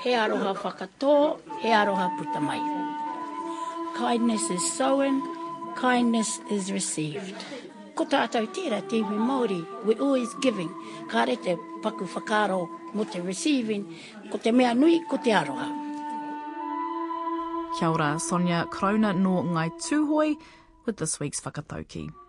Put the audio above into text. he aroha whakato, he aroha puta mai. Kindness is sown, kindness is received. Ko tātou tērā tēwi Māori, we're always giving. Ka re te paku whakaro mo te receiving, ko te mea nui, ko te aroha. Kia ora, Sonia Krona no Ngai Tūhoi with this week's Whakatauki.